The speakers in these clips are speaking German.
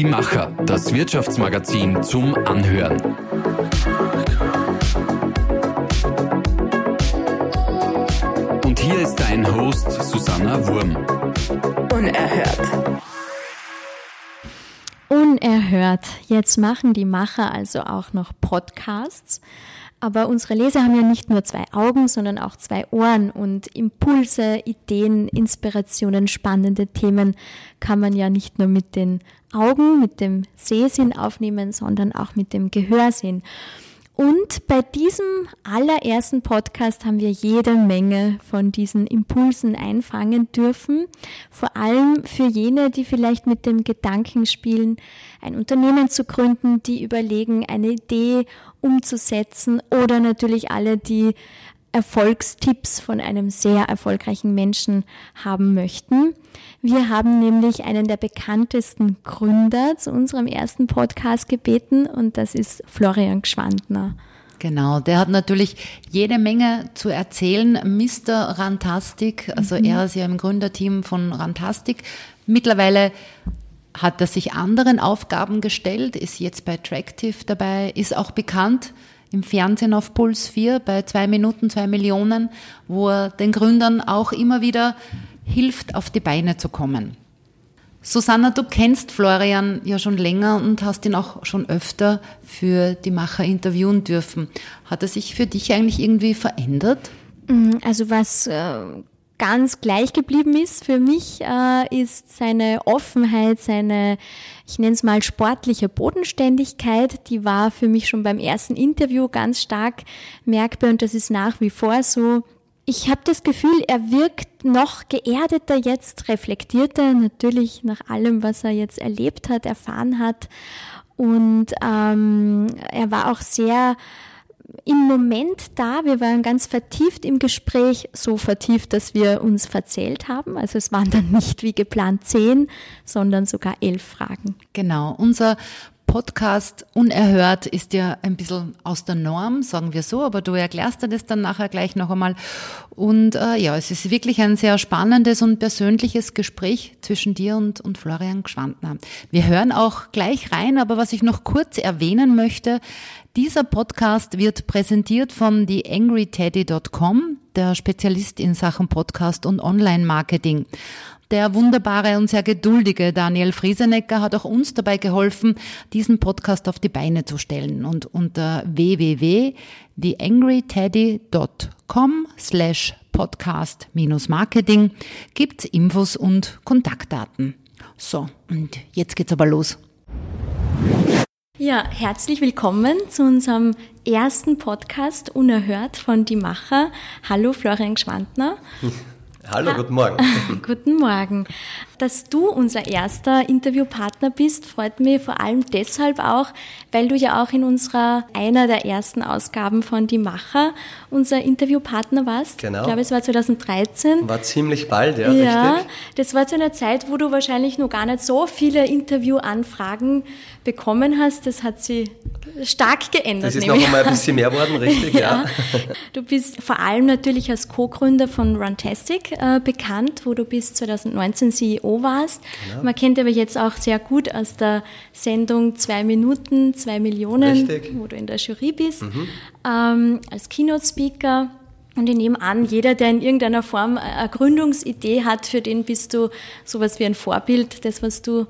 Die Macher, das Wirtschaftsmagazin zum Anhören. Und hier ist dein Host Susanna Wurm. Unerhört. Unerhört. Jetzt machen die Macher also auch noch Podcasts. Aber unsere Leser haben ja nicht nur zwei Augen, sondern auch zwei Ohren und Impulse, Ideen, Inspirationen, spannende Themen kann man ja nicht nur mit den Augen, mit dem Sehsinn aufnehmen, sondern auch mit dem Gehörsinn. Und bei diesem allerersten Podcast haben wir jede Menge von diesen Impulsen einfangen dürfen. Vor allem für jene, die vielleicht mit dem Gedanken spielen, ein Unternehmen zu gründen, die überlegen, eine Idee umzusetzen oder natürlich alle, die Erfolgstipps von einem sehr erfolgreichen Menschen haben möchten. Wir haben nämlich einen der bekanntesten Gründer zu unserem ersten Podcast gebeten und das ist Florian Gschwandner. Genau, der hat natürlich jede Menge zu erzählen. Mr. Rantastic, also mhm. er ist ja im Gründerteam von Rantastic. Mittlerweile hat er sich anderen Aufgaben gestellt, ist jetzt bei Tractive dabei, ist auch bekannt im Fernsehen auf Puls 4 bei zwei Minuten, zwei Millionen, wo er den Gründern auch immer wieder hilft, auf die Beine zu kommen. Susanna, du kennst Florian ja schon länger und hast ihn auch schon öfter für die Macher interviewen dürfen. Hat er sich für dich eigentlich irgendwie verändert? Mm, also was äh, ganz gleich geblieben ist für mich, äh, ist seine Offenheit, seine, ich nenne es mal sportliche Bodenständigkeit. Die war für mich schon beim ersten Interview ganz stark merkbar und das ist nach wie vor so. Ich habe das Gefühl, er wirkt noch geerdeter jetzt, reflektierter, natürlich nach allem, was er jetzt erlebt hat, erfahren hat. Und ähm, er war auch sehr im Moment da. Wir waren ganz vertieft im Gespräch, so vertieft, dass wir uns verzählt haben. Also es waren dann nicht wie geplant zehn, sondern sogar elf Fragen. Genau. Unser Podcast Unerhört ist ja ein bisschen aus der Norm, sagen wir so, aber du erklärst dir das dann nachher gleich noch einmal. Und äh, ja, es ist wirklich ein sehr spannendes und persönliches Gespräch zwischen dir und, und Florian Gschwandner. Wir hören auch gleich rein, aber was ich noch kurz erwähnen möchte, dieser Podcast wird präsentiert von theangryteddy.com, der Spezialist in Sachen Podcast und Online-Marketing. Der wunderbare und sehr geduldige Daniel Friesenecker hat auch uns dabei geholfen, diesen Podcast auf die Beine zu stellen. Und unter www.theangryteddy.com slash podcast-marketing gibt's Infos und Kontaktdaten. So, und jetzt geht's aber los. Ja, herzlich willkommen zu unserem ersten Podcast Unerhört von Die Macher. Hallo Florian Schwandner. Hallo, guten Morgen. guten Morgen. Dass du unser erster Interviewpartner bist, freut mich vor allem deshalb auch, weil du ja auch in unserer, einer der ersten Ausgaben von Die Macher unser Interviewpartner warst. Genau. Ich glaube, es war 2013. War ziemlich bald, ja, ja richtig. Das war zu einer Zeit, wo du wahrscheinlich noch gar nicht so viele Interviewanfragen bekommen hast. Das hat sie stark geändert. Das ist noch einmal ein bisschen mehr geworden, richtig, ja. ja. Du bist vor allem natürlich als Co-Gründer von Runtastic äh, bekannt, wo du bis 2019 CEO warst. Genau. Man kennt aber jetzt auch sehr gut aus der Sendung Zwei Minuten, zwei Millionen, richtig. wo du in der Jury bist, mhm. ähm, als Keynote-Speaker. Und ich nehme an, jeder, der in irgendeiner Form eine Gründungsidee hat, für den bist du sowas wie ein Vorbild, das, was du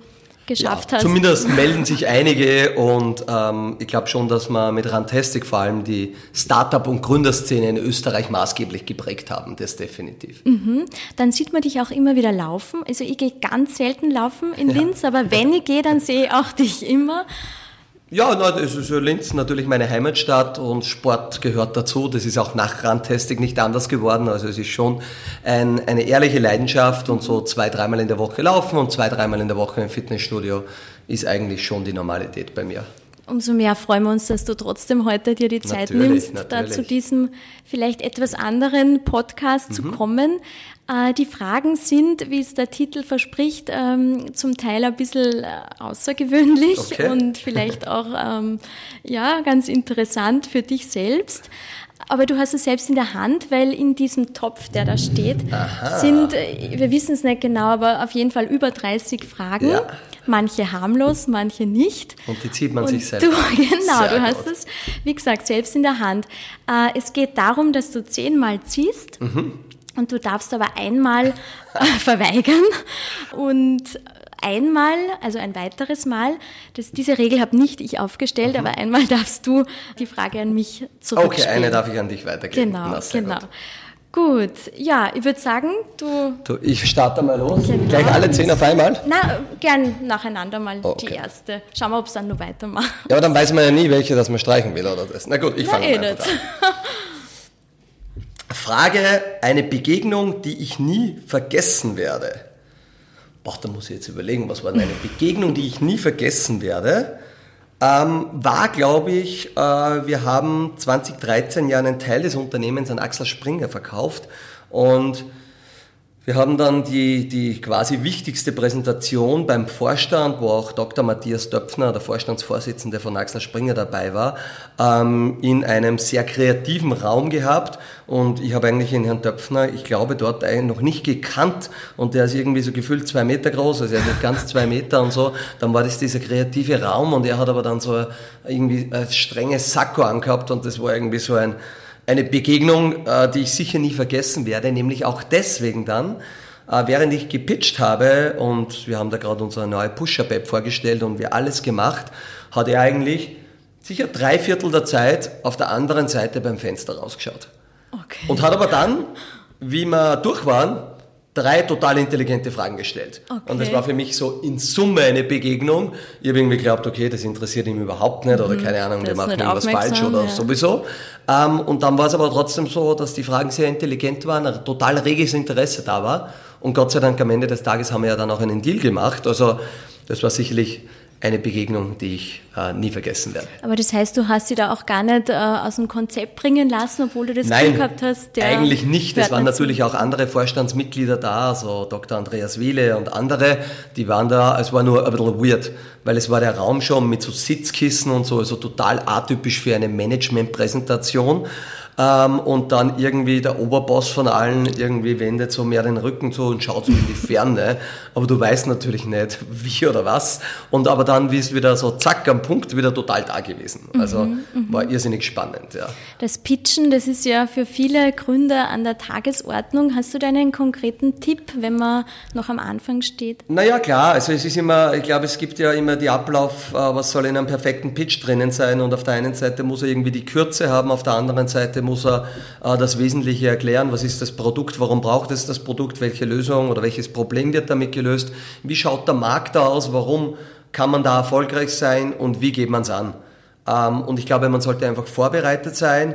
geschafft ja, hast. Zumindest melden sich einige und ähm, ich glaube schon, dass wir mit Rantastic vor allem die Startup- und Gründerszene in Österreich maßgeblich geprägt haben, das definitiv. Mhm. Dann sieht man dich auch immer wieder laufen. Also ich gehe ganz selten laufen in Linz, ja. aber wenn ich gehe, dann sehe ich auch dich immer. Ja, na, das ist Linz natürlich meine Heimatstadt und Sport gehört dazu. Das ist auch nach Randtesting nicht anders geworden. Also es ist schon ein, eine ehrliche Leidenschaft und so zwei, dreimal in der Woche laufen und zwei, dreimal in der Woche im Fitnessstudio ist eigentlich schon die Normalität bei mir umso mehr freuen wir uns, dass du trotzdem heute dir die Zeit natürlich, nimmst, natürlich. da zu diesem vielleicht etwas anderen Podcast mhm. zu kommen. Äh, die Fragen sind, wie es der Titel verspricht, ähm, zum Teil ein bisschen äh, außergewöhnlich okay. und vielleicht auch ähm, ja, ganz interessant für dich selbst. aber du hast es selbst in der Hand, weil in diesem Topf, der da steht, Aha. sind, äh, wir wissen es nicht genau, aber auf jeden Fall über 30 Fragen. Ja. Manche harmlos, manche nicht. Und die zieht man und sich selbst. Du, genau, Sehr du hast es, wie gesagt, selbst in der Hand. Äh, es geht darum, dass du zehnmal ziehst. Mhm. Und du darfst aber einmal äh, verweigern und einmal, also ein weiteres Mal, das, diese Regel habe nicht ich aufgestellt, mhm. aber einmal darfst du die Frage an mich zurückstellen. Okay, eine darf ich an dich weitergeben. Genau, Na, genau. Gut. Gut, ja, ich würde sagen, du, du. Ich starte mal los. Genau. Gleich alle zehn auf einmal? Na, gern nacheinander mal okay. die erste. Schauen wir, ob es dann nur weitermacht. Ja, aber dann weiß man ja nie, welche das man streichen will oder das. Na gut, ich fange eh an. Frage, eine Begegnung, die ich nie vergessen werde boah, da muss ich jetzt überlegen, was war denn eine Begegnung, die ich nie vergessen werde, ähm, war, glaube ich, äh, wir haben 2013 ja einen Teil des Unternehmens an Axel Springer verkauft. Und wir haben dann die, die quasi wichtigste Präsentation beim Vorstand, wo auch Dr. Matthias Döpfner, der Vorstandsvorsitzende von Axel Springer dabei war, ähm, in einem sehr kreativen Raum gehabt. Und ich habe eigentlich den Herrn Döpfner, ich glaube, dort noch nicht gekannt. Und der ist irgendwie so gefühlt zwei Meter groß, also er ist nicht ganz zwei Meter und so. Dann war das dieser kreative Raum und er hat aber dann so irgendwie ein strenges Sakko angehabt und das war irgendwie so ein, eine Begegnung, äh, die ich sicher nie vergessen werde, nämlich auch deswegen dann, äh, während ich gepitcht habe und wir haben da gerade unsere neue Pusher-App vorgestellt und wir alles gemacht, hat er eigentlich sicher drei Viertel der Zeit auf der anderen Seite beim Fenster rausgeschaut. Okay. Und hat aber dann, wie wir durch waren, drei total intelligente Fragen gestellt. Okay. Und das war für mich so in Summe eine Begegnung. Ich habe irgendwie geglaubt, okay, das interessiert ihn überhaupt nicht oder mhm. keine Ahnung, der macht irgendwas falsch oder ja. sowieso. Ähm, und dann war es aber trotzdem so, dass die Fragen sehr intelligent waren, ein total reges Interesse da war. Und Gott sei Dank am Ende des Tages haben wir ja dann auch einen Deal gemacht. Also das war sicherlich eine Begegnung, die ich äh, nie vergessen werde. Aber das heißt, du hast sie da auch gar nicht äh, aus dem Konzept bringen lassen, obwohl du das Nein, gehabt hast? Nein, eigentlich nicht. Es waren natürlich auch andere Vorstandsmitglieder da, so Dr. Andreas Wiele und andere, die waren da, es war nur ein bisschen weird, weil es war der Raum schon mit so Sitzkissen und so, also total atypisch für eine Managementpräsentation. Ähm, und dann irgendwie der Oberboss von allen irgendwie wendet so mehr den Rücken zu und schaut so in die Ferne. Aber du weißt natürlich nicht, wie oder was. Und aber dann bist du wieder so zack am Punkt wieder total da gewesen. Also mhm, mhm, war irrsinnig spannend, ja. Das Pitchen, das ist ja für viele Gründer an der Tagesordnung. Hast du da einen konkreten Tipp, wenn man noch am Anfang steht? Naja, klar. Also es ist immer, ich glaube, es gibt ja immer die Ablauf, äh, was soll in einem perfekten Pitch drinnen sein. Und auf der einen Seite muss er irgendwie die Kürze haben, auf der anderen Seite muss er äh, das Wesentliche erklären. Was ist das Produkt? Warum braucht es das Produkt? Welche Lösung oder welches Problem wird damit gelöst? Wie schaut der Markt da aus? Warum kann man da erfolgreich sein? Und wie geht man es an? Ähm, und ich glaube, man sollte einfach vorbereitet sein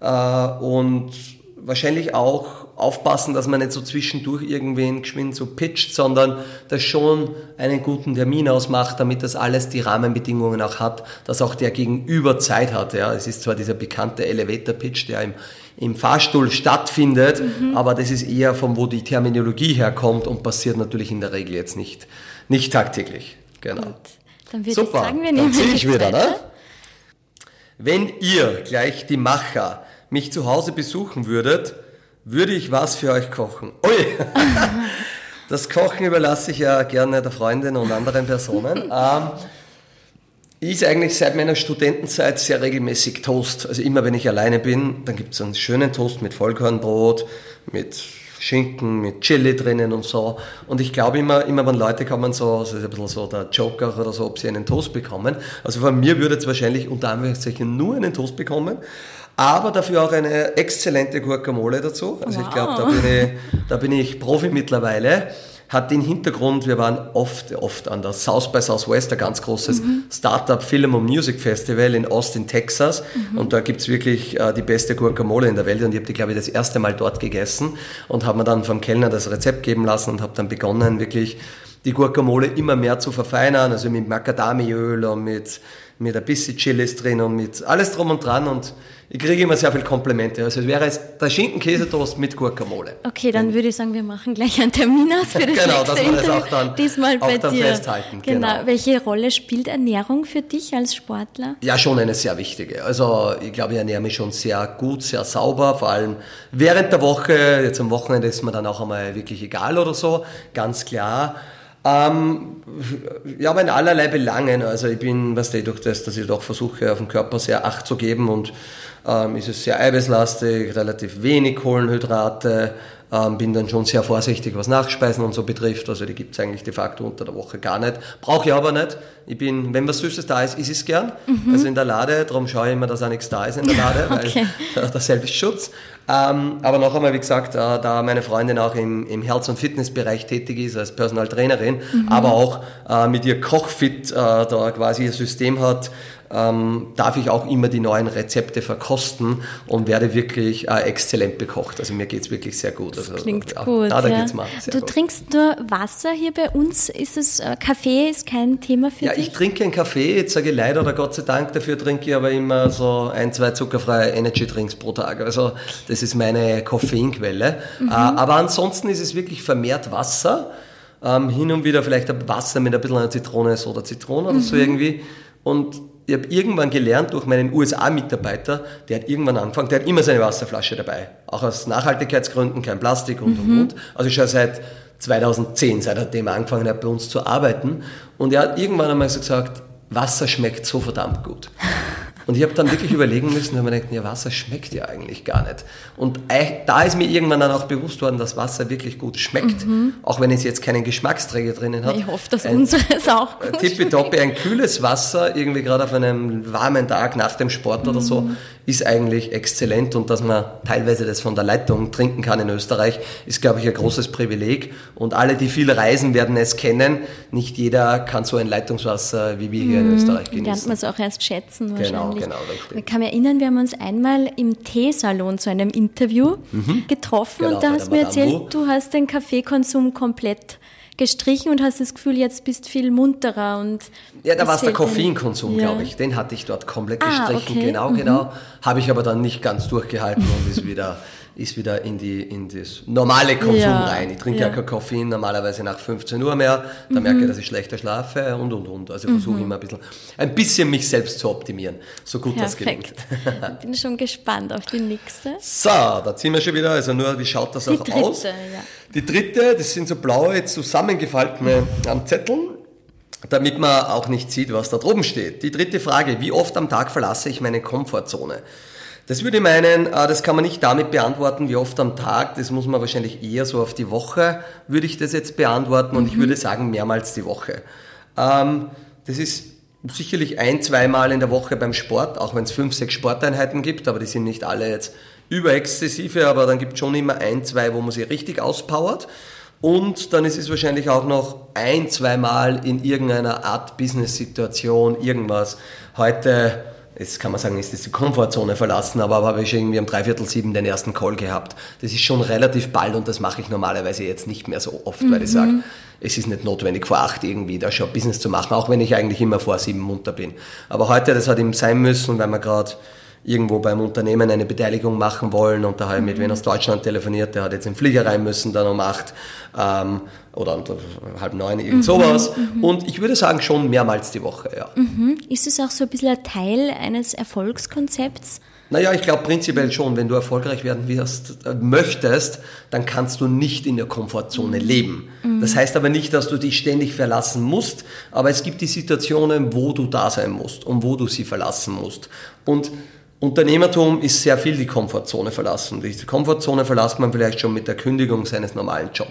äh, und wahrscheinlich auch aufpassen, dass man nicht so zwischendurch irgendwen geschwind so pitcht, sondern das schon einen guten Termin ausmacht, damit das alles die Rahmenbedingungen auch hat, dass auch der Gegenüber Zeit hat. Ja, es ist zwar dieser bekannte Elevator Pitch, der im, im Fahrstuhl stattfindet, mhm. aber das ist eher von wo die Terminologie herkommt und passiert natürlich in der Regel jetzt nicht, nicht tagtäglich. Genau. Gut. Dann würde ich sagen, wir nehmen dann ich wieder, ne? Wenn ihr gleich die Macher mich zu Hause besuchen würdet, würde ich was für euch kochen? Ui! Das Kochen überlasse ich ja gerne der Freundin und anderen Personen. Ähm, ist eigentlich seit meiner Studentenzeit sehr regelmäßig Toast. Also immer wenn ich alleine bin, dann gibt es einen schönen Toast mit Vollkornbrot, mit Schinken, mit Chili drinnen und so. Und ich glaube immer, immer wenn Leute kommen, so, das ist ein bisschen so der Joker oder so, ob sie einen Toast bekommen. Also von mir würde es wahrscheinlich unter Anführungszeichen nur einen Toast bekommen aber dafür auch eine exzellente Guacamole dazu. Also wow. ich glaube, da, bin ich, da bin ich Profi mittlerweile. Hat den Hintergrund, wir waren oft, oft an der South by Southwest, ein ganz großes mhm. Startup Film und Music Festival in Austin, Texas. Mhm. Und da gibt's wirklich äh, die beste Guacamole in der Welt. Und ich habe die, glaube ich, das erste Mal dort gegessen und habe mir dann vom Kellner das Rezept geben lassen und habe dann begonnen, wirklich die Guacamole immer mehr zu verfeinern, also mit Macadamiöl und mit mit ein bisschen Chilis drin und mit alles drum und dran und ich kriege immer sehr viele Komplimente. Also es wäre jetzt der Schinken-Käsetoast mit Guacamole. Okay, dann würde ich sagen, wir machen gleich einen Termin aus für das Genau, nächste dass wir das Interview. auch dann- Diesmal auch dann dir. festhalten, Genau. genau. Welche Rolle spielt Ernährung für dich als Sportler? Ja, schon eine sehr wichtige. Also ich glaube, ich ernähre mich schon sehr gut, sehr sauber, vor allem während der Woche. Jetzt am Wochenende ist mir dann auch einmal wirklich egal oder so, ganz klar. Ähm, ja, aber in allerlei Belangen. Also ich bin, was durch das, dass ich doch versuche, auf den Körper sehr Acht zu geben und ähm, ist es sehr eiweißlastig, relativ wenig Kohlenhydrate, ähm, bin dann schon sehr vorsichtig, was Nachspeisen und so betrifft. Also die gibt's eigentlich de facto unter der Woche gar nicht. Brauche ich aber nicht. Ich bin, wenn was Süßes da ist, ist es gern. Also in der Lade, darum schaue ich immer, dass auch nichts da ist in der Lade, weil Okay. der Selbstschutz. Ähm, aber noch einmal, wie gesagt, äh, da meine Freundin auch im, im Health- und Fitnessbereich tätig ist als Personal Trainerin, aber auch äh, mit ihr Kochfit äh, da quasi ihr System hat, ähm, darf ich auch immer die neuen Rezepte verkosten und werde wirklich äh, exzellent bekocht. Also mir geht's wirklich sehr gut. Also, Klingt ja, gut. Da, da ja. sehr du gut. trinkst nur Wasser hier bei uns. Ist es äh, Kaffee ist kein Thema für Ja, dich? ich trinke einen Kaffee, jetzt sage ich leider oder Gott sei Dank, dafür trinke ich aber immer so ein, zwei zuckerfreie Energy Drinks pro Tag. Also das ist meine Koffeinquelle. Mhm. Äh, aber ansonsten ist es wirklich vermehrt Wasser. Ähm, hin und wieder vielleicht ein Wasser mit ein bisschen einer Zitrone oder Zitrone oder Mhm. so irgendwie. Und ich habe irgendwann gelernt durch meinen USA-Mitarbeiter, der hat irgendwann angefangen, der hat immer seine Wasserflasche dabei. Auch aus Nachhaltigkeitsgründen, kein Plastik und und und. Also schon seit 2010, seitdem er angefangen hat, bei uns zu arbeiten. Und er hat irgendwann einmal so gesagt, Wasser schmeckt so verdammt gut. Und ich habe dann wirklich überlegen müssen, habe mir gedacht, ja, Wasser schmeckt ja eigentlich gar nicht. Und da ist mir irgendwann dann auch bewusst worden, dass Wasser wirklich gut schmeckt, auch wenn es jetzt keinen Geschmacksträger drinnen hat. ich hoffe, dass Ein- unseres auch gut Tippitoppi, ein kühles Wasser, irgendwie gerade auf einem warmen Tag nach dem Sport oder so, ist eigentlich exzellent und dass man teilweise das von der Leitung trinken kann in Österreich, ist, glaube ich, ein großes Privileg. Und alle, die viel reisen, werden es kennen. Nicht jeder kann so ein Leitungswasser wie wir hier in Österreich Lernt genießen. man es auch erst schätzen Genau, wahrscheinlich. genau, richtig. Ich kann mich erinnern, wir haben uns einmal im Teesalon zu einem Interview getroffen Genau, und da hast du mir erzählt, du hast den Kaffeekonsum komplett gestrichen und hast das Gefühl, jetzt bist viel munterer und Ja, da war es der Koffeinkonsum, Ja. glaube ich. Den hatte ich dort komplett Ah, gestrichen. okay. Genau, Mhm. genau. Habe ich aber dann nicht ganz durchgehalten und ist wieder, ist wieder in, die, in das normale Konsum Ja, rein. Ich trinke ja. Mhm. kein Koffein normalerweise nach 15 Uhr mehr. Da merke ich, dass ich schlechter schlafe und, und, und. Also ich versuche immer ein bisschen, ein bisschen mich selbst zu optimieren, so gut das gelingt. Perfekt. Bin schon gespannt auf die nächste. So, da ziehen wir schon wieder. Also nur, wie schaut das Die auch dritte, aus? ja. Die dritte, das sind so blaue, zusammengefaltene ähm, Zetteln, damit man auch nicht sieht, was da droben steht. Die dritte Frage, wie oft am Tag verlasse ich meine Komfortzone? Das würde ich meinen, äh, das kann man nicht damit beantworten, wie oft am Tag, das muss man wahrscheinlich eher so auf die Woche, würde ich das jetzt beantworten und ich würde sagen mehrmals die Woche. Ähm, das ist sicherlich ein, zweimal in der Woche beim Sport, auch wenn es fünf, sechs Sporteinheiten gibt, aber die sind nicht alle jetzt überexzessive, aber dann gibt es schon immer ein, zwei, wo man sich richtig auspowert. Und dann ist es wahrscheinlich auch noch ein, zweimal in irgendeiner Art Business-Situation irgendwas. Heute, jetzt kann man sagen, ist das die Komfortzone verlassen, aber habe ich irgendwie um dreiviertel sieben den ersten Call gehabt. Das ist schon relativ bald und das mache ich normalerweise jetzt nicht mehr so oft, weil ich sage, es ist nicht notwendig vor acht irgendwie da schon Business zu machen, auch wenn ich eigentlich immer vor sieben munter bin. Aber heute, das hat eben sein müssen, weil wir gerade irgendwo beim Unternehmen eine Beteiligung machen wollen und da habe ich mit wen aus Deutschland telefoniert, der hat jetzt in den Flieger rein müssen, dann um acht ähm, oder um halb neun, irgend sowas. Und ich würde sagen, schon mehrmals die Woche, ja. Ist es auch so ein bisschen ein Teil eines Erfolgskonzepts? Naja, ich glaube prinzipiell schon, wenn du erfolgreich werden wirst, äh, möchtest, dann kannst du nicht in der Komfortzone leben. Das heißt aber nicht, dass du dich ständig verlassen musst, aber es gibt die Situationen, wo du da sein musst und wo du sie verlassen musst. Und Unternehmertum ist sehr viel die Komfortzone verlassen. Die Komfortzone verlässt man vielleicht schon mit der Kündigung seines normalen Jobs.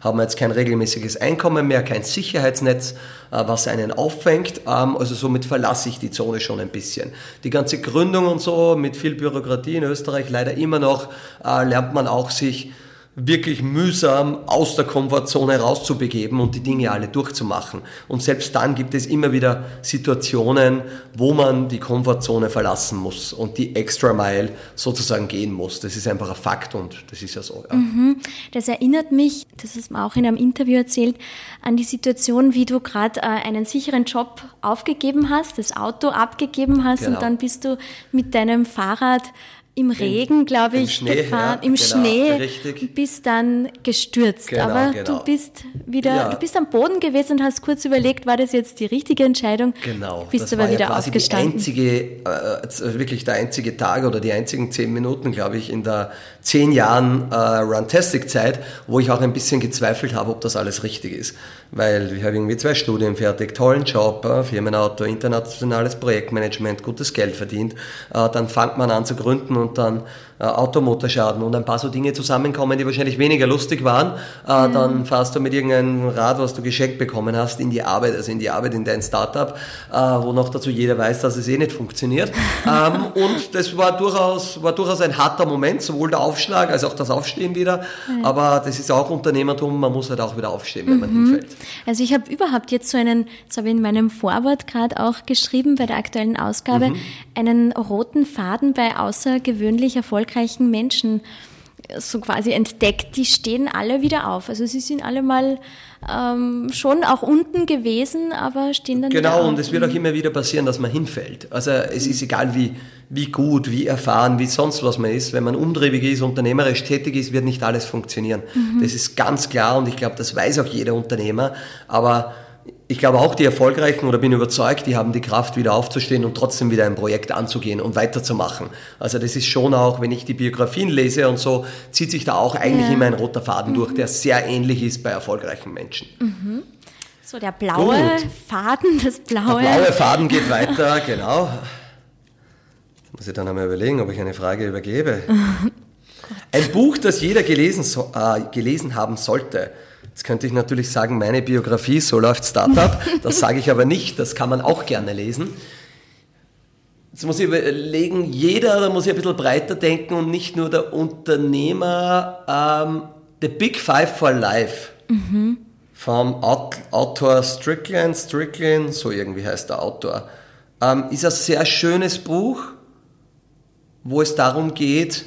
Haben jetzt kein regelmäßiges Einkommen mehr, kein Sicherheitsnetz, äh, was einen auffängt. Ähm, Also somit verlasse ich die Zone schon ein bisschen. Die ganze Gründung und so mit viel Bürokratie in Österreich leider immer noch, äh, lernt man auch sich wirklich mühsam aus der Komfortzone rauszubegeben und die Dinge alle durchzumachen. Und selbst dann gibt es immer wieder Situationen, wo man die Komfortzone verlassen muss und die Extra Mile sozusagen gehen muss. Das ist einfach ein Fakt und das ist ja so. Ja. Mhm. Das erinnert mich, das ist mir auch in einem Interview erzählt, an die Situation, wie du gerade äh, einen sicheren Job aufgegeben hast, das Auto abgegeben hast genau. und dann bist du mit deinem Fahrrad im Regen, glaube ich, Schnee, gefahren, ja, im genau, Schnee, richtig. bist dann gestürzt. Genau, Aber genau. du bist wieder, ja. du bist am Boden gewesen und hast kurz überlegt, war das jetzt die richtige Entscheidung? Genau. Bist das aber war wieder ja quasi aufgestanden. Die einzige, äh, wirklich der einzige Tag oder die einzigen zehn Minuten, glaube ich, in der zehn Jahren äh, Runtastic-Zeit, wo ich auch ein bisschen gezweifelt habe, ob das alles richtig ist. Weil ich habe irgendwie zwei Studien fertig, tollen Job, äh, Firmenauto, internationales Projektmanagement, gutes Geld verdient. Äh, dann fängt man an zu gründen und dann äh, Automotorschaden und ein paar so Dinge zusammenkommen, die wahrscheinlich weniger lustig waren, äh, mhm. dann fahrst du mit irgendeinem Rad, was du geschenkt bekommen hast, in die Arbeit, also in die Arbeit in dein Startup, äh, wo noch dazu jeder weiß, dass es eh nicht funktioniert. ähm, und das war durchaus, war durchaus ein harter Moment, sowohl der Aufschlag als auch das Aufstehen wieder. Mhm. Aber das ist auch Unternehmertum, man muss halt auch wieder aufstehen, wenn man mhm. hinfällt. Also ich habe überhaupt jetzt so einen, das habe ich in meinem Vorwort gerade auch geschrieben bei der aktuellen Ausgabe, mhm. einen roten Faden bei außergewöhnlich erfolgreichen erfolgreichen Menschen so quasi entdeckt, die stehen alle wieder auf. Also sie sind alle mal ähm, schon auch unten gewesen, aber stehen dann genau, wieder auf. Genau, und es wird auch immer wieder passieren, dass man hinfällt. Also es ist egal, wie, wie gut, wie erfahren, wie sonst was man ist. Wenn man umtriebig ist, unternehmerisch tätig ist, wird nicht alles funktionieren. Mhm. Das ist ganz klar und ich glaube, das weiß auch jeder Unternehmer. Aber ich glaube auch die Erfolgreichen oder bin überzeugt, die haben die Kraft wieder aufzustehen und trotzdem wieder ein Projekt anzugehen und weiterzumachen. Also das ist schon auch, wenn ich die Biografien lese und so, zieht sich da auch eigentlich ja. immer ein roter Faden mhm. durch, der sehr ähnlich ist bei erfolgreichen Menschen. Mhm. So der blaue Gut. Faden, das blaue. Der blaue Faden geht weiter, genau. Jetzt muss ich dann einmal überlegen, ob ich eine Frage übergebe. ein Buch, das jeder gelesen, so, äh, gelesen haben sollte. Jetzt könnte ich natürlich sagen, meine Biografie, so läuft Startup. Das sage ich aber nicht, das kann man auch gerne lesen. Jetzt muss ich überlegen, jeder, da muss ich ein bisschen breiter denken und nicht nur der Unternehmer. Ähm, The Big Five for Life mhm. vom Autor Strickland, Strickland, so irgendwie heißt der Autor, ähm, ist ein sehr schönes Buch, wo es darum geht,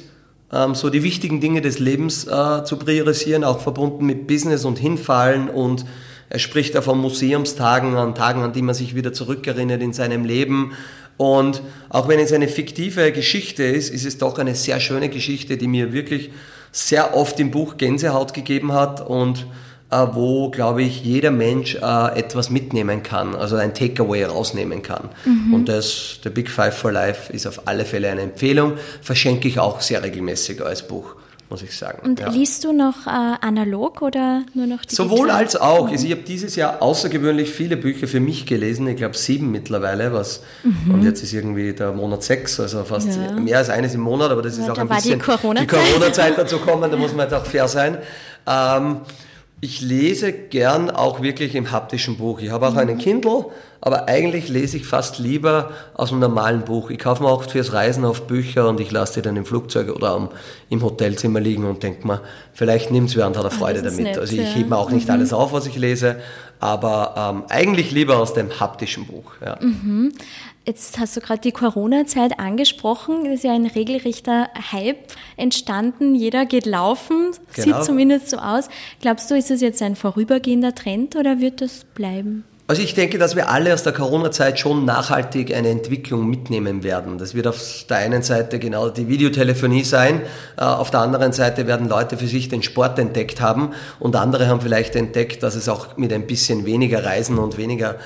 ähm, so die wichtigen Dinge des Lebens äh, zu priorisieren, auch verbunden mit Business und Hinfallen und er spricht da von Museumstagen, an Tagen, an die man sich wieder zurückerinnert in seinem Leben. Und auch wenn es eine fiktive Geschichte ist, ist es doch eine sehr schöne Geschichte, die mir wirklich sehr oft im Buch Gänsehaut gegeben hat und wo, glaube ich, jeder Mensch äh, etwas mitnehmen kann, also ein Takeaway rausnehmen kann. Mhm. Und das, The Big Five for Life ist auf alle Fälle eine Empfehlung, verschenke ich auch sehr regelmäßig als Buch muss ich sagen. Und ja. liest du noch äh, analog oder nur noch digital? Sowohl als auch. Also ich habe dieses Jahr außergewöhnlich viele Bücher für mich gelesen. Ich glaube sieben mittlerweile. Was, mhm. Und jetzt ist irgendwie der Monat sechs, also fast ja. mehr als eines im Monat. Aber das ist ja, auch ein bisschen die Corona-Zeit Corona dazu kommen. Da muss man jetzt auch fair sein. Ähm, ich lese gern auch wirklich im haptischen Buch. Ich habe auch einen Kindle, aber eigentlich lese ich fast lieber aus einem normalen Buch. Ich kaufe mir auch fürs Reisen auf Bücher und ich lasse die dann im Flugzeug oder im Hotelzimmer liegen und denke mir, vielleicht nimmt es wer und hat eine ah, Freude damit. Nett, also ich ja. hebe mir auch nicht mhm. alles auf, was ich lese, aber ähm, eigentlich lieber aus dem haptischen Buch. Ja. Mhm. Jetzt hast du gerade die Corona-Zeit angesprochen. Es ist ja ein regelrechter Hype entstanden. Jeder geht laufen, genau. sieht zumindest so aus. Glaubst du, ist es jetzt ein vorübergehender Trend oder wird das bleiben? Also ich denke, dass wir alle aus der Corona-Zeit schon nachhaltig eine Entwicklung mitnehmen werden. Das wird auf der einen Seite genau die Videotelefonie sein, äh, auf der anderen Seite werden Leute für sich den Sport entdeckt haben und andere haben vielleicht entdeckt, dass es auch mit ein bisschen weniger Reisen und weniger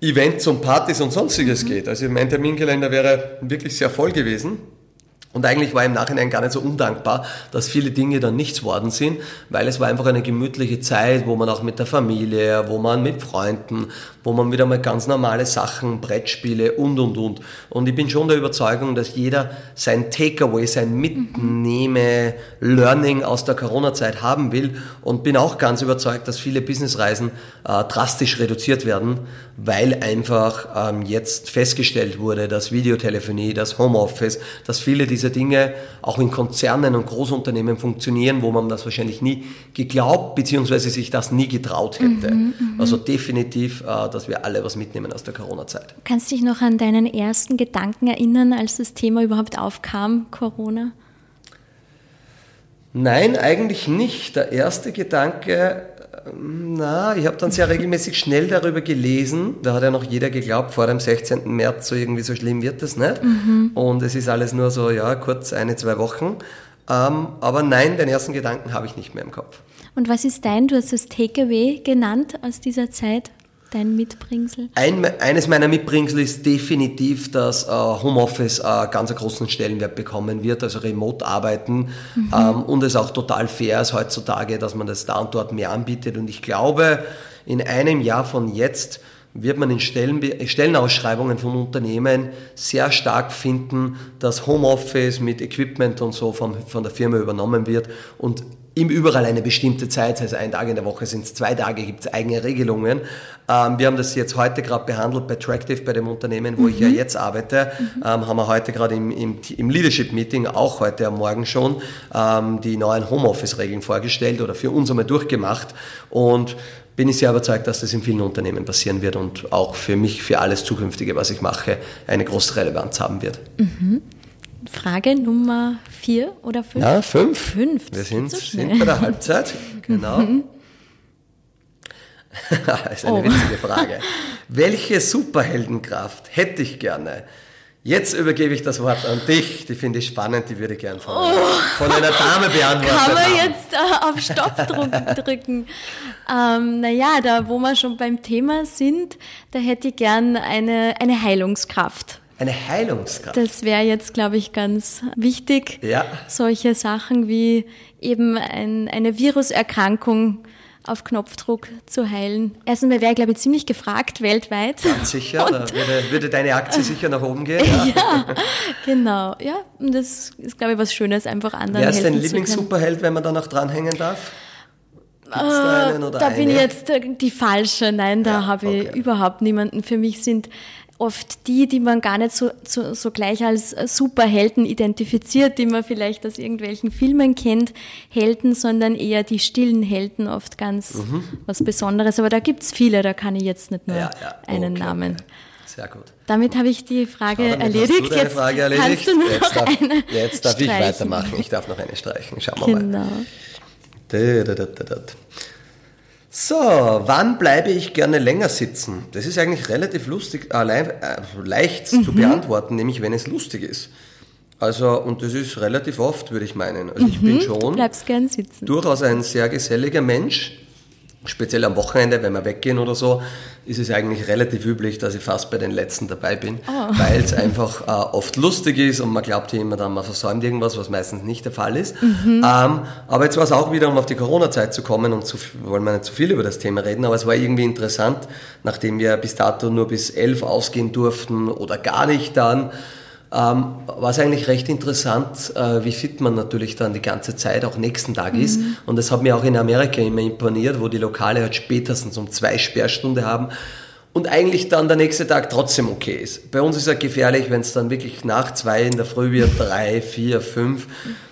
Events und Partys und sonstiges mhm. geht. Also mein Terminkalender wäre wirklich sehr voll gewesen. Und eigentlich war im Nachhinein gar nicht so undankbar, dass viele Dinge dann nichts worden sind, weil es war einfach eine gemütliche Zeit, wo man auch mit der Familie, wo man mit Freunden, wo man wieder mal ganz normale Sachen, Brettspiele und, und, und. Und ich bin schon der Überzeugung, dass jeder sein Takeaway, sein Mitnehme, Learning aus der Corona-Zeit haben will und bin auch ganz überzeugt, dass viele Businessreisen äh, drastisch reduziert werden, weil einfach ähm, jetzt festgestellt wurde, dass Videotelefonie, das Homeoffice, dass viele die diese Dinge auch in Konzernen und Großunternehmen funktionieren, wo man das wahrscheinlich nie geglaubt bzw. sich das nie getraut hätte. Mhm, also definitiv, äh, dass wir alle was mitnehmen aus der Corona-Zeit. Kannst du dich noch an deinen ersten Gedanken erinnern, als das Thema überhaupt aufkam, Corona? Nein, eigentlich nicht. Der erste Gedanke, ähm, na, ich habe dann sehr regelmäßig schnell darüber gelesen. Da hat ja noch jeder geglaubt, vor dem 16. März, so irgendwie so schlimm wird das nicht. Mhm. Und es ist alles nur so, ja, kurz eine, zwei Wochen. Ähm, aber nein, den ersten Gedanken habe ich nicht mehr im Kopf. Und was ist dein, du hast das Takeaway genannt aus dieser Zeit? Dein Mitbringsel? Ein, eines meiner Mitbringsel ist definitiv, dass äh, Homeoffice äh, ganz einen großen Stellenwert bekommen wird, also Remote-Arbeiten mhm. ähm, und es auch total fair ist heutzutage, dass man das da und dort mehr anbietet. Und ich glaube, in einem Jahr von jetzt wird man in Stellen, Stellenausschreibungen von Unternehmen sehr stark finden, dass Homeoffice mit Equipment und so von, von der Firma übernommen wird und überall eine bestimmte Zeit, also ein Tag in der Woche sind es zwei Tage, gibt es eigene Regelungen. Ähm, wir haben das jetzt heute gerade behandelt bei Tractive, bei dem Unternehmen, wo mhm. ich ja mhm. jetzt arbeite, mhm. ähm, haben wir heute gerade im, im, im Leadership-Meeting, auch heute am Morgen schon, ähm, die neuen Homeoffice-Regeln vorgestellt oder für uns einmal durchgemacht und bin ich sehr überzeugt, dass das in vielen Unternehmen passieren wird und auch für mich, für alles Zukünftige, was ich mache, eine große Relevanz haben wird. Mhm. Frage Nummer vier oder fünf? Ja, fünf. Fünf. Wir sind, so sind bei der Halbzeit. Genau. Mhm. das ist eine oh. witzige Frage. Welche Superheldenkraft hätte ich gerne? Jetzt übergebe ich das Wort an dich. Die finde ich spannend, die würde ich gerne von, oh. von einer Dame beantworten. Kann man jetzt äh, auf Stopp drücken? ähm, naja, da wo wir schon beim Thema sind, da hätte ich gern eine, eine Heilungskraft. Eine Heilungskraft. Das wäre jetzt, glaube ich, ganz wichtig. Ja. Solche Sachen wie eben ein, eine Viruserkrankung auf Knopfdruck zu heilen. Erstens wäre, glaube ich, ziemlich gefragt weltweit. Ganz sicher, und, da würde, würde, deine Aktie sicher nach oben gehen. Ja, ja genau. Ja, und das ist, glaube ich, was Schönes, einfach anderen Wer ist dein Lieblings-Superheld, wenn man da noch dranhängen darf? Gibt's da oder da bin ich jetzt die falsche. Nein, da ja, habe ich okay. überhaupt niemanden. Für mich sind oft die, die man gar nicht so, so, so gleich als Superhelden identifiziert, die man vielleicht aus irgendwelchen Filmen kennt, Helden, sondern eher die stillen Helden oft ganz mhm. was Besonderes. Aber da gibt's viele, da kann ich jetzt nicht nur ja, ja. einen okay, Namen. Sehr gut. Damit habe ich die Frage Schau, erledigt. jetzt Frage erledigt. jetzt darf, jetzt darf ich weitermachen. Ich darf noch eine streichen. Schauen wir genau. mal. Genau. So, wann bleibe ich gerne länger sitzen? Das ist eigentlich relativ lustig, äh, äh, leicht mhm. zu beantworten, nämlich wenn es lustig ist. Also, und das ist relativ oft, würde ich meinen. Also ich bin mhm. schon durchaus ein sehr geselliger Mensch speziell am Wochenende, wenn wir weggehen oder so, ist es eigentlich relativ üblich, dass ich fast bei den Letzten dabei bin, oh. weil es einfach äh, oft lustig ist und man glaubt ja immer dann, man versäumt irgendwas, was meistens nicht der Fall ist. Mhm. Ähm, aber jetzt war es auch wieder, um auf die Corona-Zeit zu kommen und zu, wollen wir nicht zu viel über das Thema reden, aber es war irgendwie interessant, nachdem wir bis dato nur bis elf ausgehen durften oder gar nicht dann, ähm, war es eigentlich recht interessant, äh, wie fit man natürlich dann die ganze Zeit auch nächsten Tag mhm. ist. Und das hat mir auch in Amerika immer imponiert, wo die Lokale halt spätestens um zwei Sperrstunde haben und eigentlich dann der nächste Tag trotzdem okay ist. Bei uns ist es halt gefährlich, wenn es dann wirklich nach zwei in der Früh wird, drei, vier, fünf,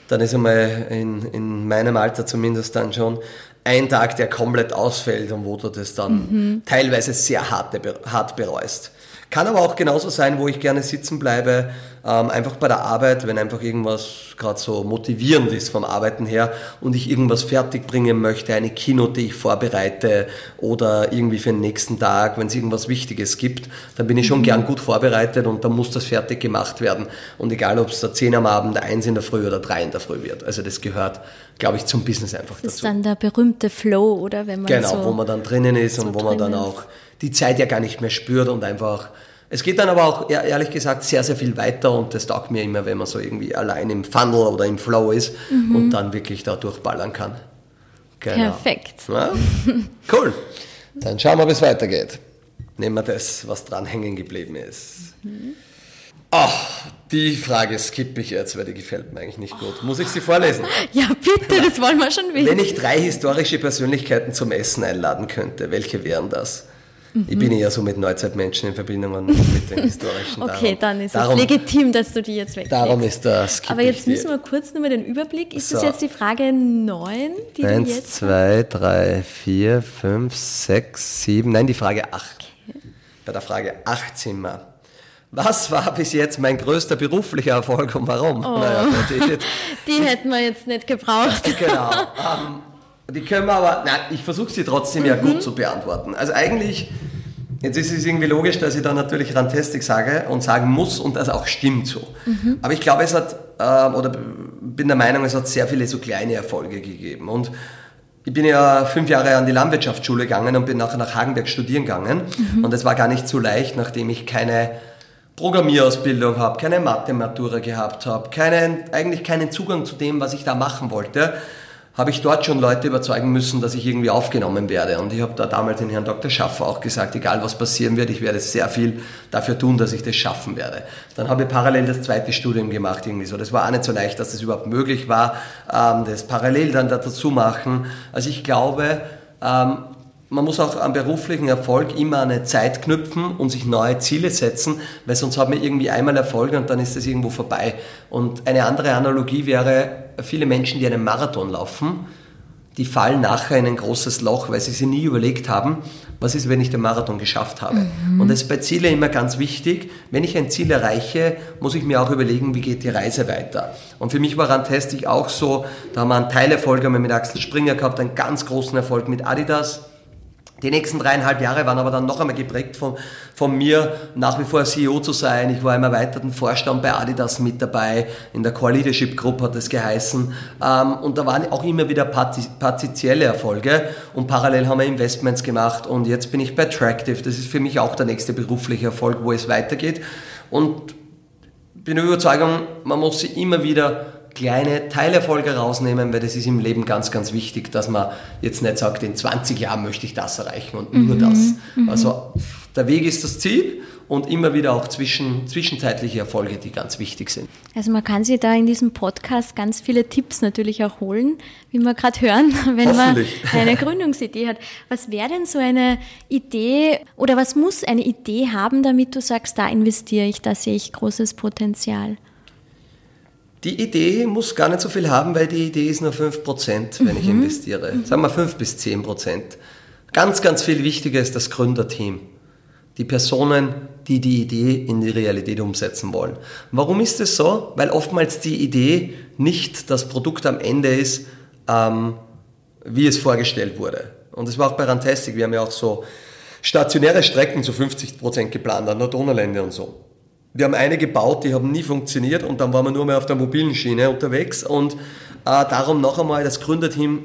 dann ist einmal in, in meinem Alter zumindest dann schon ein Tag, der komplett ausfällt und wo du das dann mhm. teilweise sehr hart, hart bereust. Kann aber auch genauso sein, wo ich gerne sitzen bleibe, ähm, einfach bei der Arbeit, wenn einfach irgendwas gerade so motivierend ist vom Arbeiten her und ich irgendwas fertig bringen möchte, eine Kino, die ich vorbereite oder irgendwie für den nächsten Tag, wenn es irgendwas Wichtiges gibt, dann bin ich schon mhm. gern gut vorbereitet und dann muss das fertig gemacht werden. Und egal, ob es da 10 am Abend, 1 in der Früh oder 3 in der Früh wird. Also das gehört, glaube ich, zum Business einfach das dazu. Das ist dann der berühmte Flow, oder? Wenn man genau, so wo man dann drinnen ist so und wo man dann auch die Zeit ja gar nicht mehr spürt und einfach. Es geht dann aber auch ehrlich gesagt sehr, sehr viel weiter und das taugt mir immer, wenn man so irgendwie allein im Funnel oder im Flow ist mhm. und dann wirklich da durchballern kann. Genau. Perfekt. Ja? Cool. Dann schauen wir, wie es weitergeht. Nehmen wir das, was dran hängen geblieben ist. Mhm. Ach, die Frage skippe ich jetzt, weil die gefällt mir eigentlich nicht gut. Muss ich sie vorlesen? Ja, bitte, das wollen wir schon wissen. Wenn ich drei historische Persönlichkeiten zum Essen einladen könnte, welche wären das? Ich bin eher so mit Neuzeitmenschen in Verbindung und mit den historischen. okay, darum, dann ist es legitim, dass du die jetzt weglegst. Darum ist das. Aber jetzt müssen wir kurz nur mal den Überblick. Ist so. das jetzt die Frage 9, die Eins, du jetzt... 2, 3, 4, 5, 6, 7... Nein, die Frage 8. Okay. Bei der Frage 8 sind wir. Was war bis jetzt mein größter beruflicher Erfolg und warum? Oh. Naja, jetzt, die hätten wir jetzt nicht gebraucht. genau. Um, ähm, die können wir aber, nein, ich versuche sie trotzdem mhm. ja gut zu beantworten. Also eigentlich, jetzt ist es irgendwie logisch, dass ich da natürlich Rantastic sage und sagen muss und das auch stimmt so. Mhm. Aber ich glaube, es hat, äh, oder bin der Meinung, es hat sehr viele so kleine Erfolge gegeben. Und ich bin ja fünf Jahre an die Landwirtschaftsschule gegangen und bin nachher nach Hagenberg studieren gegangen. Mhm. Und es war gar nicht so leicht, nachdem ich keine Programmierausbildung habe, keine Mathematura gehabt habe, keinen, eigentlich keinen Zugang zu dem, was ich da machen wollte, habe ich dort schon Leute überzeugen müssen, dass ich irgendwie aufgenommen werde. Und ich habe da damals den Herrn Dr. Schaffer auch gesagt, egal was passieren wird, ich werde sehr viel dafür tun, dass ich das schaffen werde. Dann habe ich parallel das zweite Studium gemacht irgendwie so. Das war auch nicht so leicht, dass das überhaupt möglich war, ähm, das parallel dann dazu machen. Also ich glaube, ähm, man muss auch am beruflichen Erfolg immer eine Zeit knüpfen und sich neue Ziele setzen, weil sonst hat man irgendwie einmal Erfolg und dann ist das irgendwo vorbei. Und eine andere Analogie wäre, viele Menschen, die einen Marathon laufen, die fallen nachher in ein großes Loch, weil sie sich nie überlegt haben, was ist, wenn ich den Marathon geschafft habe. Mhm. Und das ist bei Zielen immer ganz wichtig. Wenn ich ein Ziel erreiche, muss ich mir auch überlegen, wie geht die Reise weiter. Und für mich war Rantastic auch so, da haben wir einen Teilerfolg mit Axel Springer gehabt, einen ganz großen Erfolg mit Adidas die nächsten dreieinhalb Jahre waren aber dann noch einmal geprägt von, von mir, nach wie vor CEO zu sein. Ich war im erweiterten Vorstand bei Adidas mit dabei, in der Core Leadership Group hat es geheißen. Ähm, und da waren auch immer wieder partizielle Erfolge und parallel haben wir Investments gemacht und jetzt bin ich bei Tractive. Das ist für mich auch der nächste berufliche Erfolg, wo es weitergeht. Und bin der Überzeugung, man muss sie immer wieder kleine Teilerfolge rausnehmen, weil das ist im Leben ganz, ganz wichtig, dass man jetzt nicht sagt, in 20 Jahren möchte ich das erreichen und nur mhm. das. Mhm. Also der Weg ist das Ziel und immer wieder auch zwischen, zwischenzeitliche Erfolge, die ganz wichtig sind. Also man kann sich da in diesem Podcast ganz viele Tipps natürlich auch holen, wie wir gerade hören, wenn man eine Gründungsidee hat. Was wäre denn so eine Idee oder was muss eine Idee haben, damit du sagst, da investiere ich, da sehe ich großes Potenzial? Die Idee muss gar nicht so viel haben, weil die Idee ist nur 5%, wenn mhm. ich investiere. Mhm. Sagen wir 5 bis 10%. Ganz, ganz viel wichtiger ist das Gründerteam. Die Personen, die die Idee in die Realität umsetzen wollen. Warum ist es so? Weil oftmals die Idee nicht das Produkt am Ende ist, ähm, wie es vorgestellt wurde. Und das war auch bei Rantastic. Wir haben ja auch so stationäre Strecken zu 50% geplant an der Donaulände und so. Wir haben eine gebaut, die haben nie funktioniert und dann waren wir nur mehr auf der mobilen Schiene unterwegs und äh, darum noch einmal, das Gründerteam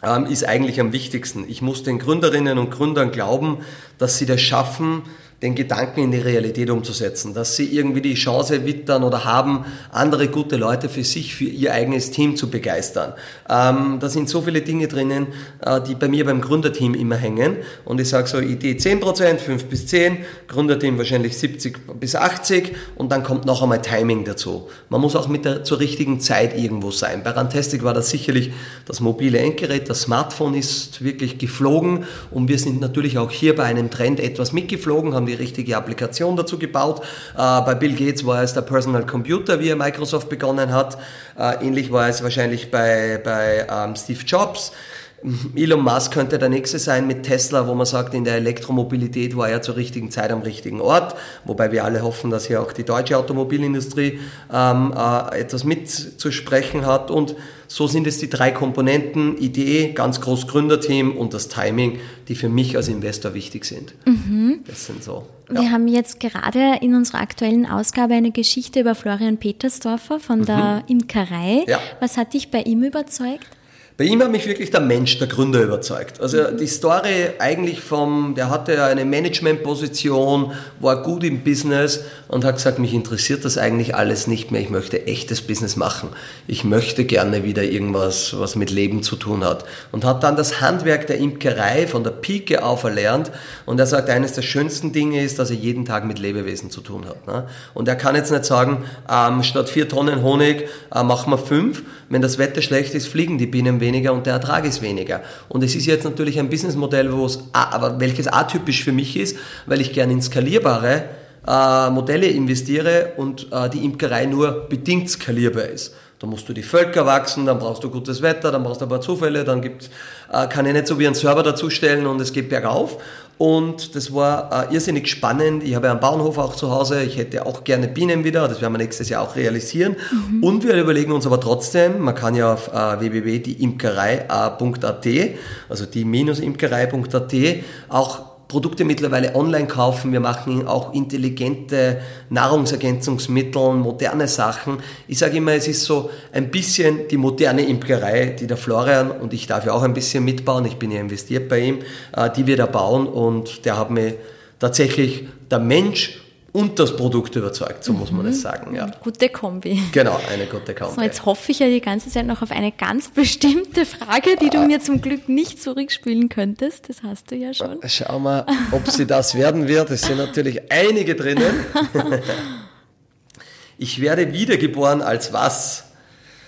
ähm, ist eigentlich am wichtigsten. Ich muss den Gründerinnen und Gründern glauben, dass sie das schaffen, den Gedanken in die Realität umzusetzen, dass sie irgendwie die Chance wittern oder haben, andere gute Leute für sich, für ihr eigenes Team zu begeistern. Ähm, da sind so viele Dinge drinnen, äh, die bei mir beim Gründerteam immer hängen. Und ich sage so, Idee 10%, 5 bis 10, Gründerteam wahrscheinlich 70 bis 80 und dann kommt noch einmal Timing dazu. Man muss auch mit der, zur richtigen Zeit irgendwo sein. Bei Rantastic war das sicherlich das mobile Endgerät, das Smartphone ist wirklich geflogen und wir sind natürlich auch hier bei einem Trend etwas mitgeflogen, haben die die richtige Applikation dazu gebaut. Äh, bei Bill Gates war es der Personal Computer, wie er Microsoft begonnen hat. Äh, ähnlich war es wahrscheinlich bei, bei ähm, Steve Jobs. Elon Musk könnte der nächste sein mit Tesla, wo man sagt, in der Elektromobilität war er zur richtigen Zeit am richtigen Ort, wobei wir alle hoffen, dass hier auch die deutsche Automobilindustrie ähm, äh, etwas mitzusprechen hat. Und so sind es die drei Komponenten, Idee, ganz groß Gründerteam und das Timing, die für mich als Investor wichtig sind. Mhm. Das sind so. Ja. Wir haben jetzt gerade in unserer aktuellen Ausgabe eine Geschichte über Florian Petersdorfer von mhm. der Imkerei. Ja. Was hat dich bei ihm überzeugt? Bei ihm hat mich wirklich der Mensch, der Gründer überzeugt. Also die Story eigentlich vom, der hatte eine Managementposition, war gut im Business und hat gesagt, mich interessiert das eigentlich alles nicht mehr. Ich möchte echtes Business machen. Ich möchte gerne wieder irgendwas, was mit Leben zu tun hat. Und hat dann das Handwerk der Imkerei von der Pike auf erlernt. Und er sagt, eines der schönsten Dinge ist, dass er jeden Tag mit Lebewesen zu tun hat. Ne? Und er kann jetzt nicht sagen, ähm, statt vier Tonnen Honig äh, machen wir fünf. Wenn das Wetter schlecht ist, fliegen die Bienen weniger und der Ertrag ist weniger. Und es ist jetzt natürlich ein Businessmodell, welches atypisch für mich ist, weil ich gerne in skalierbare äh, Modelle investiere und äh, die Imkerei nur bedingt skalierbar ist. Da musst du die Völker wachsen, dann brauchst du gutes Wetter, dann brauchst du ein paar Zufälle, dann gibt, äh, kann ich nicht so wie einen Server dazustellen und es geht bergauf. Und das war äh, irrsinnig spannend. Ich habe einen Bauernhof auch zu Hause. Ich hätte auch gerne Bienen wieder. Das werden wir nächstes Jahr auch realisieren. Mhm. Und wir überlegen uns aber trotzdem, man kann ja auf äh, www.diimkerei.at, also die-imkerei.at, auch Produkte mittlerweile online kaufen. Wir machen auch intelligente Nahrungsergänzungsmittel, moderne Sachen. Ich sage immer, es ist so ein bisschen die moderne Imkerei, die der Florian und ich darf ja auch ein bisschen mitbauen. Ich bin ja investiert bei ihm, äh, die wir da bauen und der hat mir tatsächlich der Mensch und das Produkt überzeugt, so muss man es mhm. sagen. Ja. Gute Kombi. Genau, eine gute Kombi. So, jetzt hoffe ich ja die ganze Zeit noch auf eine ganz bestimmte Frage, die du mir zum Glück nicht zurückspielen könntest. Das hast du ja schon. Schauen wir, ob sie das werden wird. Es sind natürlich einige drinnen. ich werde wiedergeboren als was?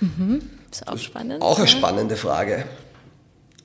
Mhm. Ist auch spannend. Auch eine spannende Frage.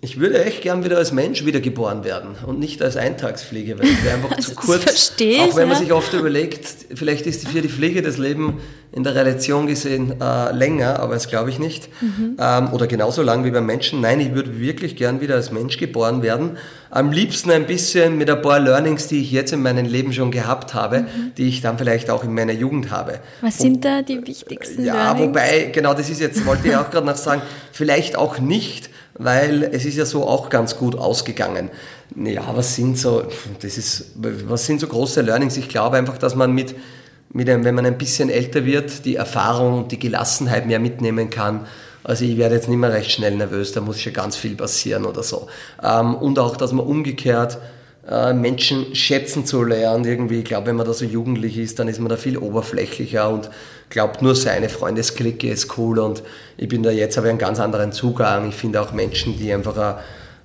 Ich würde echt gern wieder als Mensch wiedergeboren werden und nicht als Eintagsfliege, weil es wäre einfach zu kurz. Verstehe auch wenn man ja. sich oft überlegt, vielleicht ist für die Fliege das Leben in der Relation gesehen äh, länger, aber das glaube ich nicht. Mhm. Ähm, oder genauso lang wie beim Menschen. Nein, ich würde wirklich gern wieder als Mensch geboren werden. Am liebsten ein bisschen mit ein paar Learnings, die ich jetzt in meinem Leben schon gehabt habe, mhm. die ich dann vielleicht auch in meiner Jugend habe. Was sind da die wichtigsten ja, Learnings? Ja, wobei, genau das ist jetzt, wollte ich auch gerade noch sagen, vielleicht auch nicht weil es ist ja so auch ganz gut ausgegangen. Ja, was sind so, das ist, was sind so große Learnings? Ich glaube einfach, dass man mit, mit einem, wenn man ein bisschen älter wird, die Erfahrung und die Gelassenheit mehr mitnehmen kann. Also ich werde jetzt nicht mehr recht schnell nervös, da muss schon ganz viel passieren oder so. Ähm, und auch, dass man umgekehrt äh, Menschen schätzen zu lernen. Irgendwie, ich glaube, wenn man da so jugendlich ist, dann ist man da viel oberflächlicher und glaubt nur seine Freundesklicke ist cool und ich bin da jetzt ich einen ganz anderen Zugang. Ich finde auch Menschen, die einfach ein,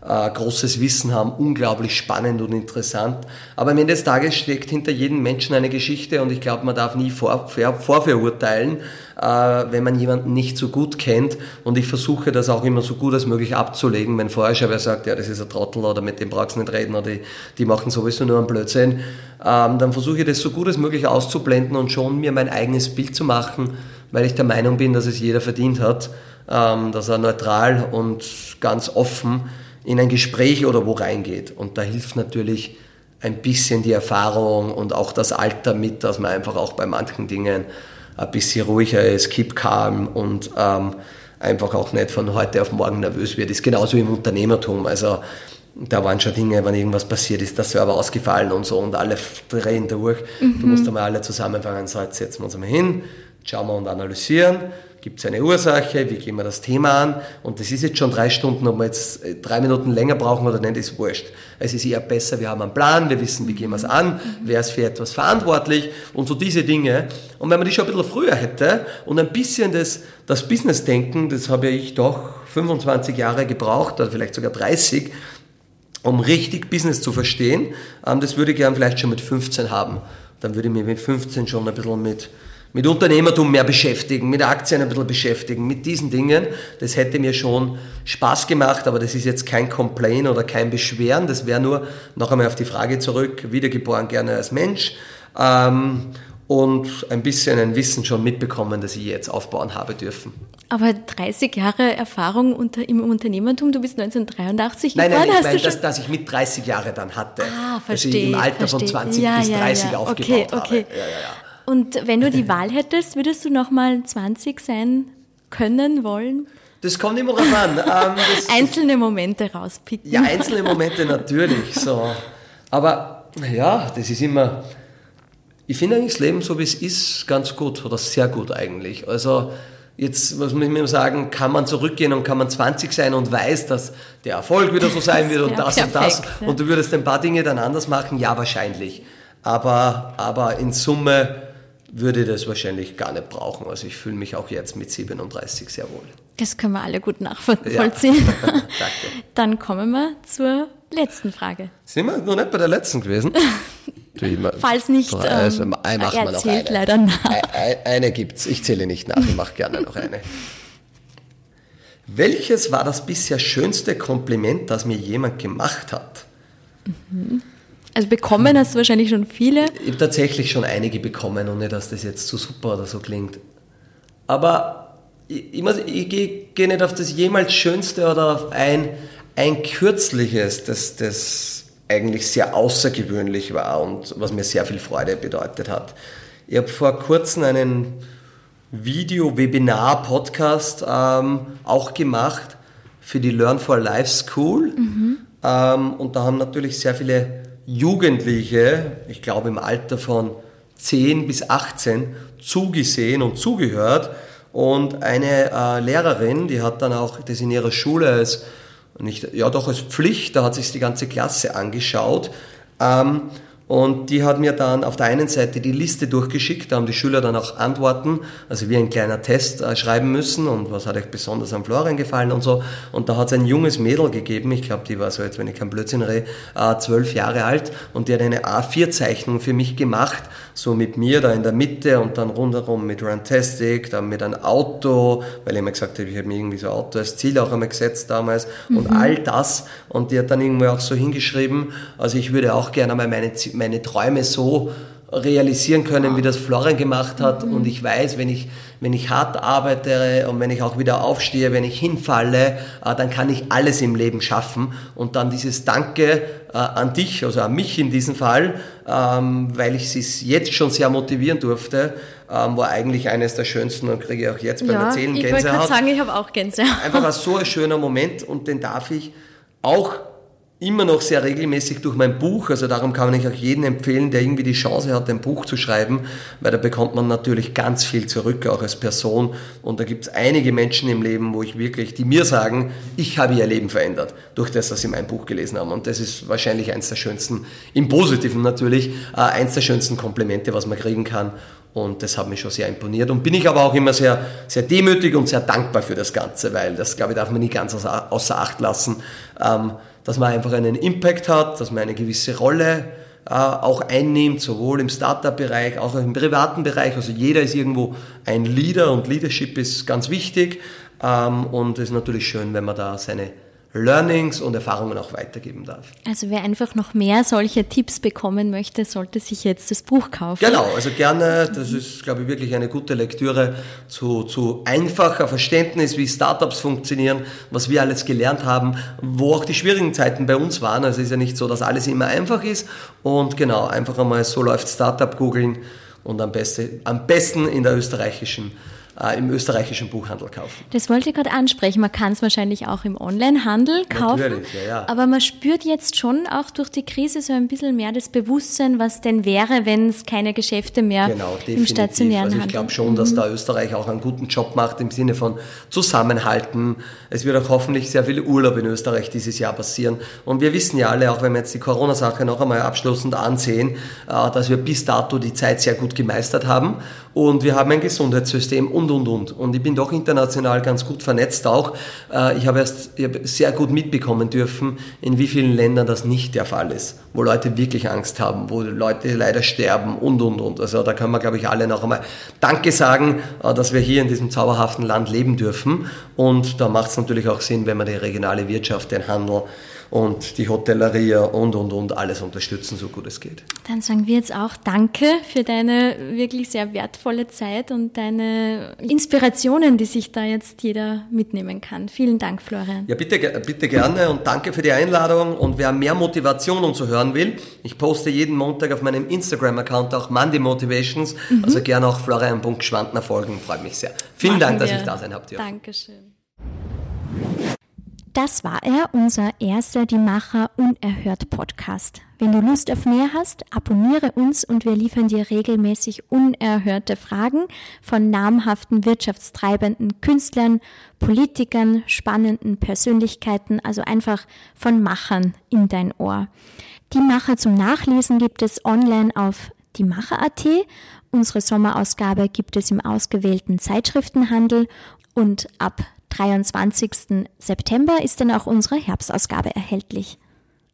ein großes Wissen haben, unglaublich spannend und interessant. Aber am Ende des Tages steckt hinter jedem Menschen eine Geschichte und ich glaube, man darf nie vor, vor, vorverurteilen, äh, wenn man jemanden nicht so gut kennt. Und ich versuche das auch immer so gut als möglich abzulegen. Wenn vorher schon wer sagt, ja, das ist ein Trottel oder mit dem brauchst du nicht reden oder die, die machen sowieso nur einen Blödsinn, ähm, dann versuche ich das so gut als möglich auszublenden und schon mir mein eigenes Bild zu machen, weil ich der Meinung bin, dass es jeder verdient hat, ähm, dass er neutral und ganz offen in ein Gespräch oder wo reingeht. Und da hilft natürlich ein bisschen die Erfahrung und auch das Alter mit, dass man einfach auch bei manchen Dingen ein bisschen ruhiger ist, keep calm und ähm, einfach auch nicht von heute auf morgen nervös wird. Ist genauso im Unternehmertum. Also da waren schon Dinge, wenn irgendwas passiert ist, der Server ausgefallen und so und alle drehen durch. Mhm. Du musst einmal alle zusammenfangen, so jetzt setzen wir uns mal hin, schauen wir und analysieren. Gibt es eine Ursache? Wie gehen wir das Thema an? Und das ist jetzt schon drei Stunden, ob wir jetzt äh, drei Minuten länger brauchen oder nicht, ist wurscht. Es ist eher besser, wir haben einen Plan, wir wissen, wie gehen wir es an, wer ist für etwas verantwortlich und so diese Dinge. Und wenn man die schon ein bisschen früher hätte und ein bisschen das, das Business-Denken, das habe ich doch 25 Jahre gebraucht, oder vielleicht sogar 30, um richtig Business zu verstehen, ähm, das würde ich gern vielleicht schon mit 15 haben. Dann würde ich mich mit 15 schon ein bisschen mit mit Unternehmertum mehr beschäftigen, mit Aktien ein bisschen beschäftigen, mit diesen Dingen. Das hätte mir schon Spaß gemacht, aber das ist jetzt kein Complain oder kein Beschweren. Das wäre nur, noch einmal auf die Frage zurück, wiedergeboren gerne als Mensch. Ähm, und ein bisschen ein Wissen schon mitbekommen, das ich jetzt aufbauen habe dürfen. Aber 30 Jahre Erfahrung unter, im Unternehmertum, du bist 1983 Nein, nein, ich meine, dass, dass ich mit 30 Jahre dann hatte. Ah, verstehe. Dass ich im Alter verstehe. von 20 ja, bis 30 ja, aufgebaut okay, okay. habe. Ja, ja, ja. Und wenn du die Wahl hättest, würdest du nochmal 20 sein können, wollen? Das kommt immer drauf an. Ähm, einzelne Momente rauspicken. Ja, einzelne Momente natürlich. So. Aber ja, das ist immer. Ich finde eigentlich das Leben so wie es ist ganz gut oder sehr gut eigentlich. Also jetzt, was muss ich mir sagen, kann man zurückgehen und kann man 20 sein und weiß, dass der Erfolg wieder so sein wird und das perfekt, und das ja. und du würdest ein paar Dinge dann anders machen? Ja, wahrscheinlich. Aber, aber in Summe würde das wahrscheinlich gar nicht brauchen. Also ich fühle mich auch jetzt mit 37 sehr wohl. Das können wir alle gut nachvollziehen. Ja. Danke. Dann kommen wir zur letzten Frage. Sind wir noch nicht bei der letzten gewesen? Falls nicht, ähm, also, ähm, er zählt leider nach. Eine, eine, gibt's. Ich zähle nicht nach. Ich mache gerne noch eine. Welches war das bisher schönste Kompliment, das mir jemand gemacht hat? Also bekommen hast du wahrscheinlich schon viele. Ich habe tatsächlich schon einige bekommen, ohne dass das jetzt zu super oder so klingt. Aber ich, ich, muss- ich gehe geh nicht auf das jemals Schönste oder auf ein, ein kürzliches, das, das eigentlich sehr außergewöhnlich war und was mir sehr viel Freude bedeutet hat. Ich habe vor kurzem einen Video-Webinar-Podcast ähm, auch gemacht für die Learn for Life School. Ähm, und da haben natürlich sehr viele Jugendliche, ich glaube im Alter von 10 bis 18, zugesehen und zugehört. Und eine äh, Lehrerin, die hat dann auch das in ihrer Schule als, nicht, ja doch als Pflicht, da hat sich die ganze Klasse angeschaut. Ähm, und die hat mir dann auf der einen Seite die Liste durchgeschickt, da haben die Schüler dann auch Antworten, also wie ein kleiner Test äh, schreiben müssen und was hat euch besonders am Florian gefallen und so. Und da hat es ein junges Mädel gegeben, ich glaube, die war so jetzt, wenn ich kein Blödsinn rede, äh, zwölf Jahre alt und die hat eine A4-Zeichnung für mich gemacht, so mit mir da in der Mitte und dann rundherum mit Runtastic, dann mit einem Auto, weil ich mir gesagt habe, ich habe mir irgendwie so ein Auto als Ziel auch einmal gesetzt damals und all das. Und die hat dann irgendwie auch so hingeschrieben, also ich würde auch gerne mal meine, meine Träume so realisieren können, wie das Florian gemacht hat. Und ich weiß, wenn ich, wenn ich hart arbeite und wenn ich auch wieder aufstehe, wenn ich hinfalle, äh, dann kann ich alles im Leben schaffen. Und dann dieses Danke äh, an dich, also an mich in diesem Fall, ähm, weil ich es jetzt schon sehr motivieren durfte, ähm, war eigentlich eines der schönsten und kriege auch jetzt beim Ja, Erzählen ich wollte gerade Gänsehaut sagen, ich habe auch Gänsehaut. einfach ein so ein schöner Moment und den darf ich auch immer noch sehr regelmäßig durch mein Buch, also darum kann ich auch jeden empfehlen, der irgendwie die Chance hat, ein Buch zu schreiben, weil da bekommt man natürlich ganz viel zurück, auch als Person. Und da gibt es einige Menschen im Leben, wo ich wirklich, die mir sagen, ich habe ihr Leben verändert, durch das, dass sie mein Buch gelesen haben. Und das ist wahrscheinlich eins der schönsten, im Positiven natürlich, äh, eins der schönsten Komplimente, was man kriegen kann. Und das hat mich schon sehr imponiert. Und bin ich aber auch immer sehr, sehr demütig und sehr dankbar für das Ganze, weil das, glaube ich, darf man nie ganz außer, außer Acht lassen, ähm, dass man einfach einen Impact hat, dass man eine gewisse Rolle äh, auch einnimmt, sowohl im Startup-Bereich, auch im privaten Bereich. Also jeder ist irgendwo ein Leader und Leadership ist ganz wichtig. Ähm, und es ist natürlich schön, wenn man da seine Learnings und Erfahrungen auch weitergeben darf. Also wer einfach noch mehr solche Tipps bekommen möchte, sollte sich jetzt das Buch kaufen. Genau, also gerne, das ist, glaube ich, wirklich eine gute Lektüre zu, zu einfacher Verständnis, wie Startups funktionieren, was wir alles gelernt haben, wo auch die schwierigen Zeiten bei uns waren. Also es ist ja nicht so, dass alles immer einfach ist. Und genau, einfach einmal so läuft Startup googeln und am, beste, am besten in der österreichischen, äh, im österreichischen Buchhandel kaufen. Das wollte ich gerade ansprechen. Man kann es wahrscheinlich auch im Onlinehandel kaufen. Natürlich, ja, ja. Aber man spürt jetzt schon auch durch die Krise so ein bisschen mehr das Bewusstsein, was denn wäre, wenn es keine Geschäfte mehr Genau, im definitiv. stationären Also ich Handel glaube schon, dass da Österreich auch einen guten Job macht im Sinne von Zusammenhalten. Es wird auch hoffentlich sehr viel Urlaub in Österreich dieses Jahr passieren. Und wir wissen ja alle, auch wenn wir jetzt die Corona-Sache noch einmal abschließend ansehen, äh, dass wir bis dato die Zeit sehr gut gemeistert haben. Und wir haben ein Gesundheitssystem und, und, und. Und ich bin doch international ganz gut vernetzt auch. Äh, Ich habe erst ich habe sehr gut mitbekommen dürfen, in wie vielen Ländern das nicht der Fall ist. Wo Leute wirklich Angst haben, wo Leute leider sterben und, und, und. Also da können wir, glaube ich, alle noch einmal Danke sagen, äh, dass wir hier in diesem zauberhaften Land leben dürfen. Und da macht es natürlich auch Sinn, wenn wir die regionale Wirtschaft, den Handel und die Hotellerie und, und, und alles unterstützen, so gut es geht. Dann sagen wir jetzt auch Danke für deine wirklich sehr wertvolle Zeit und deine Inspirationen, die sich da jetzt jeder mitnehmen kann. Vielen Dank, Florian. Ja, bitte, bitte gerne und danke für die Einladung. Und wer mehr Motivation und so hören will, ich poste jeden Montag auf meinem Instagram-Account auch Monday Motivations. Also gerne auch Florian.schwandner folgen, freut mich sehr. Vielen Dank, Machen dass wir. ich da sein habt. Dankeschön. Das war er, unser erster Die Macher Unerhört Podcast. Wenn du Lust auf mehr hast, abonniere uns und wir liefern dir regelmäßig unerhörte Fragen von namhaften wirtschaftstreibenden Künstlern, Politikern, spannenden Persönlichkeiten, also einfach von Machern in dein Ohr. Die Macher zum Nachlesen gibt es online auf diemacher.at. Unsere Sommerausgabe gibt es im ausgewählten Zeitschriftenhandel und ab 23. September ist dann auch unsere Herbstausgabe erhältlich.